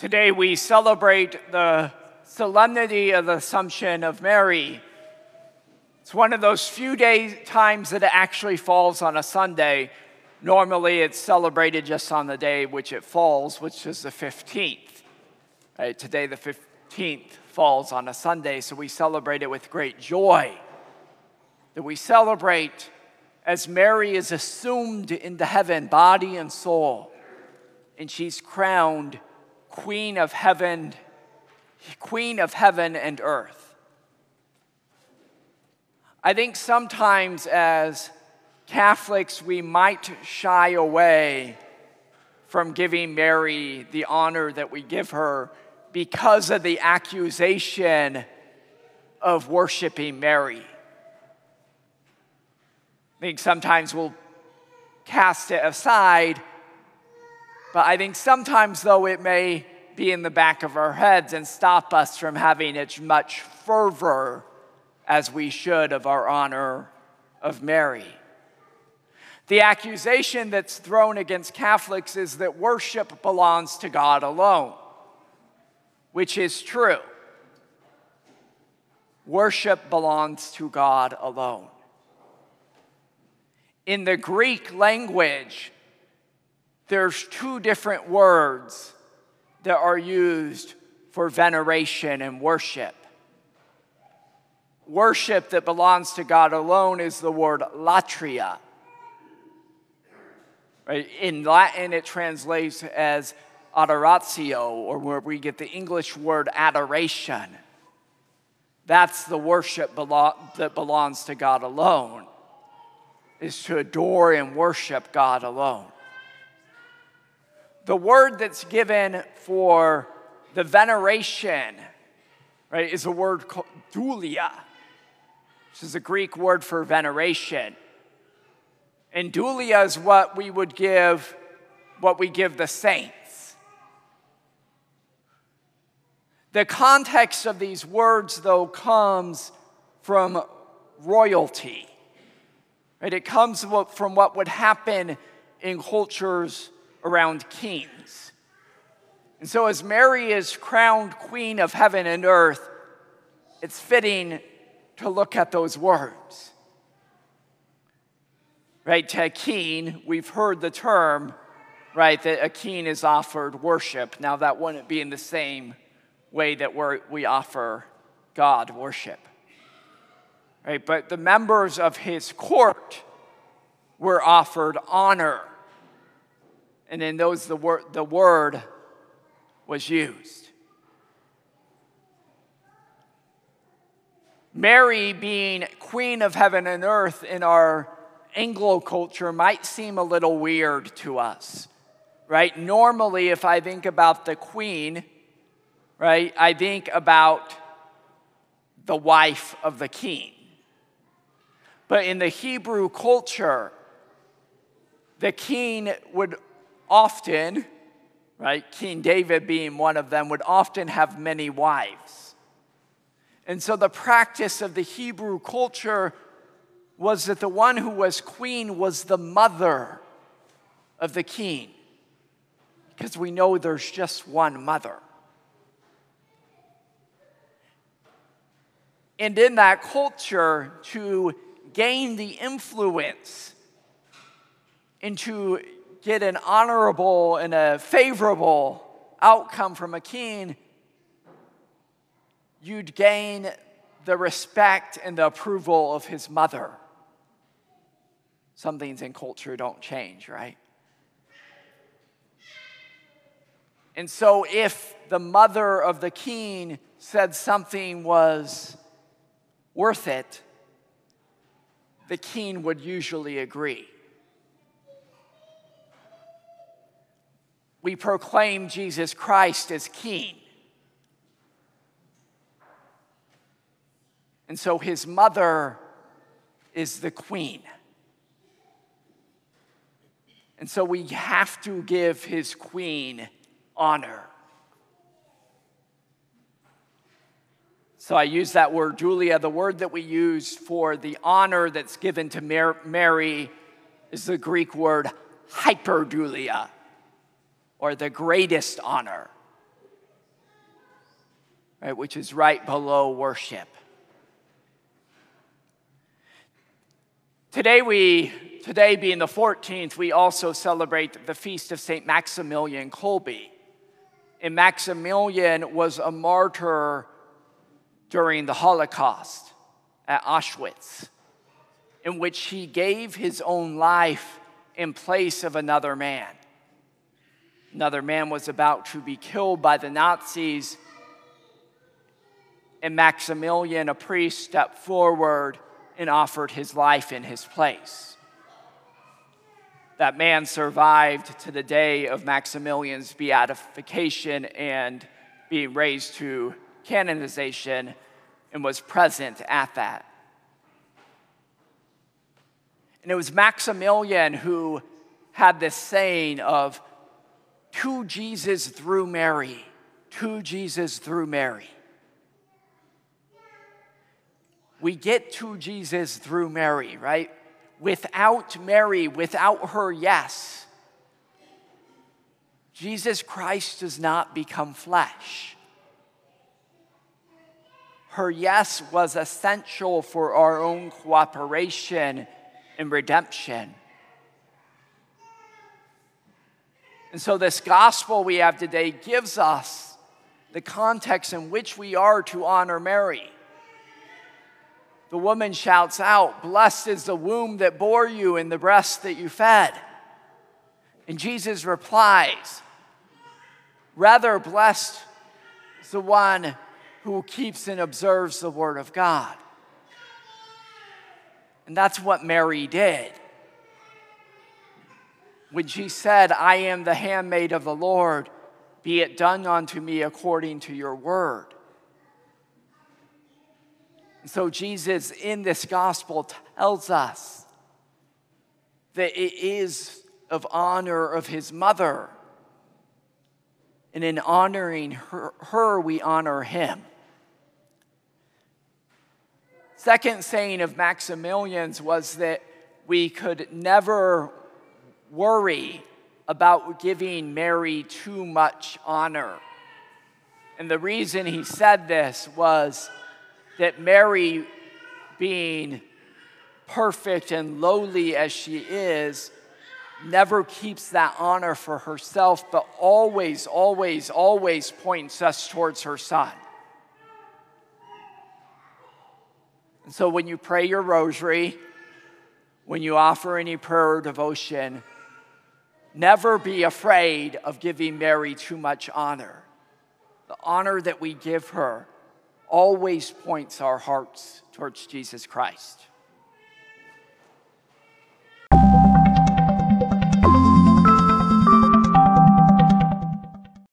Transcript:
Today we celebrate the solemnity of the Assumption of Mary. It's one of those few days, times that it actually falls on a Sunday. Normally it's celebrated just on the day which it falls, which is the 15th. Right? Today, the 15th, falls on a Sunday, so we celebrate it with great joy. That we celebrate as Mary is assumed into heaven, body and soul, and she's crowned Queen of heaven, Queen of heaven and earth. I think sometimes as Catholics, we might shy away from giving Mary the honor that we give her because of the accusation of worshiping Mary. I think sometimes we'll cast it aside but I think sometimes, though, it may be in the back of our heads and stop us from having as much fervor as we should of our honor of Mary. The accusation that's thrown against Catholics is that worship belongs to God alone, which is true. Worship belongs to God alone. In the Greek language, there's two different words that are used for veneration and worship. Worship that belongs to God alone is the word latria. In Latin, it translates as adoratio, or where we get the English word adoration. That's the worship that belongs to God alone, is to adore and worship God alone. The word that's given for the veneration, right, is a word called doulia, which is a Greek word for veneration. And doulia is what we would give, what we give the saints. The context of these words, though, comes from royalty. Right? It comes from what would happen in cultures around kings. And so, as Mary is crowned queen of heaven and earth, it's fitting to look at those words. Right, to a king, we've heard the term, right, that a king is offered worship. Now, that wouldn't be in the same way that we we offer God worship. Right, but the members of his court were offered honor and in those the word, the word was used. Mary, being queen of heaven and earth in our Anglo culture, might seem a little weird to us, right? Normally, if I think about the queen, right, I think about the wife of the king. But in the Hebrew culture, the king would often, right, King David being one of them, would often have many wives. And so the practice of the Hebrew culture was that the one who was queen was the mother of the king, because we know there's just one mother. And in that culture, to gain the influence and to get an honorable and a favorable outcome from a king, you'd gain the respect and the approval of his mother. Some things in culture don't change, right? And so, if the mother of the king said something was worth it, the king would usually agree. We proclaim Jesus Christ as King. And so his mother is the queen. And so we have to give his queen honor. So I use that word, doulia. The word that we use for the honor that's given to Mary is the Greek word hyperdoulia or the greatest honor. right, which is right below worship. Today, we, today being the 14th, we also celebrate the feast of St. Maximilian Kolbe. And Maximilian was a martyr during the Holocaust at Auschwitz, in which he gave his own life in place of another man. Another man was about to be killed by the Nazis, and Maximilian, a priest, stepped forward and offered his life in his place. That man survived to the day of Maximilian's beatification and being raised to canonization and was present at that. And it was Maximilian who had this saying of, to Jesus through Mary, to Jesus through Mary. We get to Jesus through Mary, right? Without Mary, without her yes, Jesus Christ does not become flesh. Her yes was essential for our own cooperation and redemption. And so, this gospel we have today gives us the context in which we are to honor Mary. The woman shouts out, Blessed is the womb that bore you and the breast that you fed. And Jesus replies, Rather, blessed is the one who keeps and observes the word of God. And that's what Mary did. When she said, I am the handmaid of the Lord, be it done unto me according to your word. So Jesus in this gospel tells us that it is of honor of his mother. And in honoring her, her, we honor him. Second saying of Maximilian's was that we could never worry about giving Mary too much honor. And the reason he said this was that Mary, being perfect and lowly as she is, never keeps that honor for herself, but always, always, always points us towards her son. And so when you pray your rosary, when you offer any prayer or devotion, never be afraid of giving Mary too much honor. The honor that we give her always points our hearts towards Jesus Christ.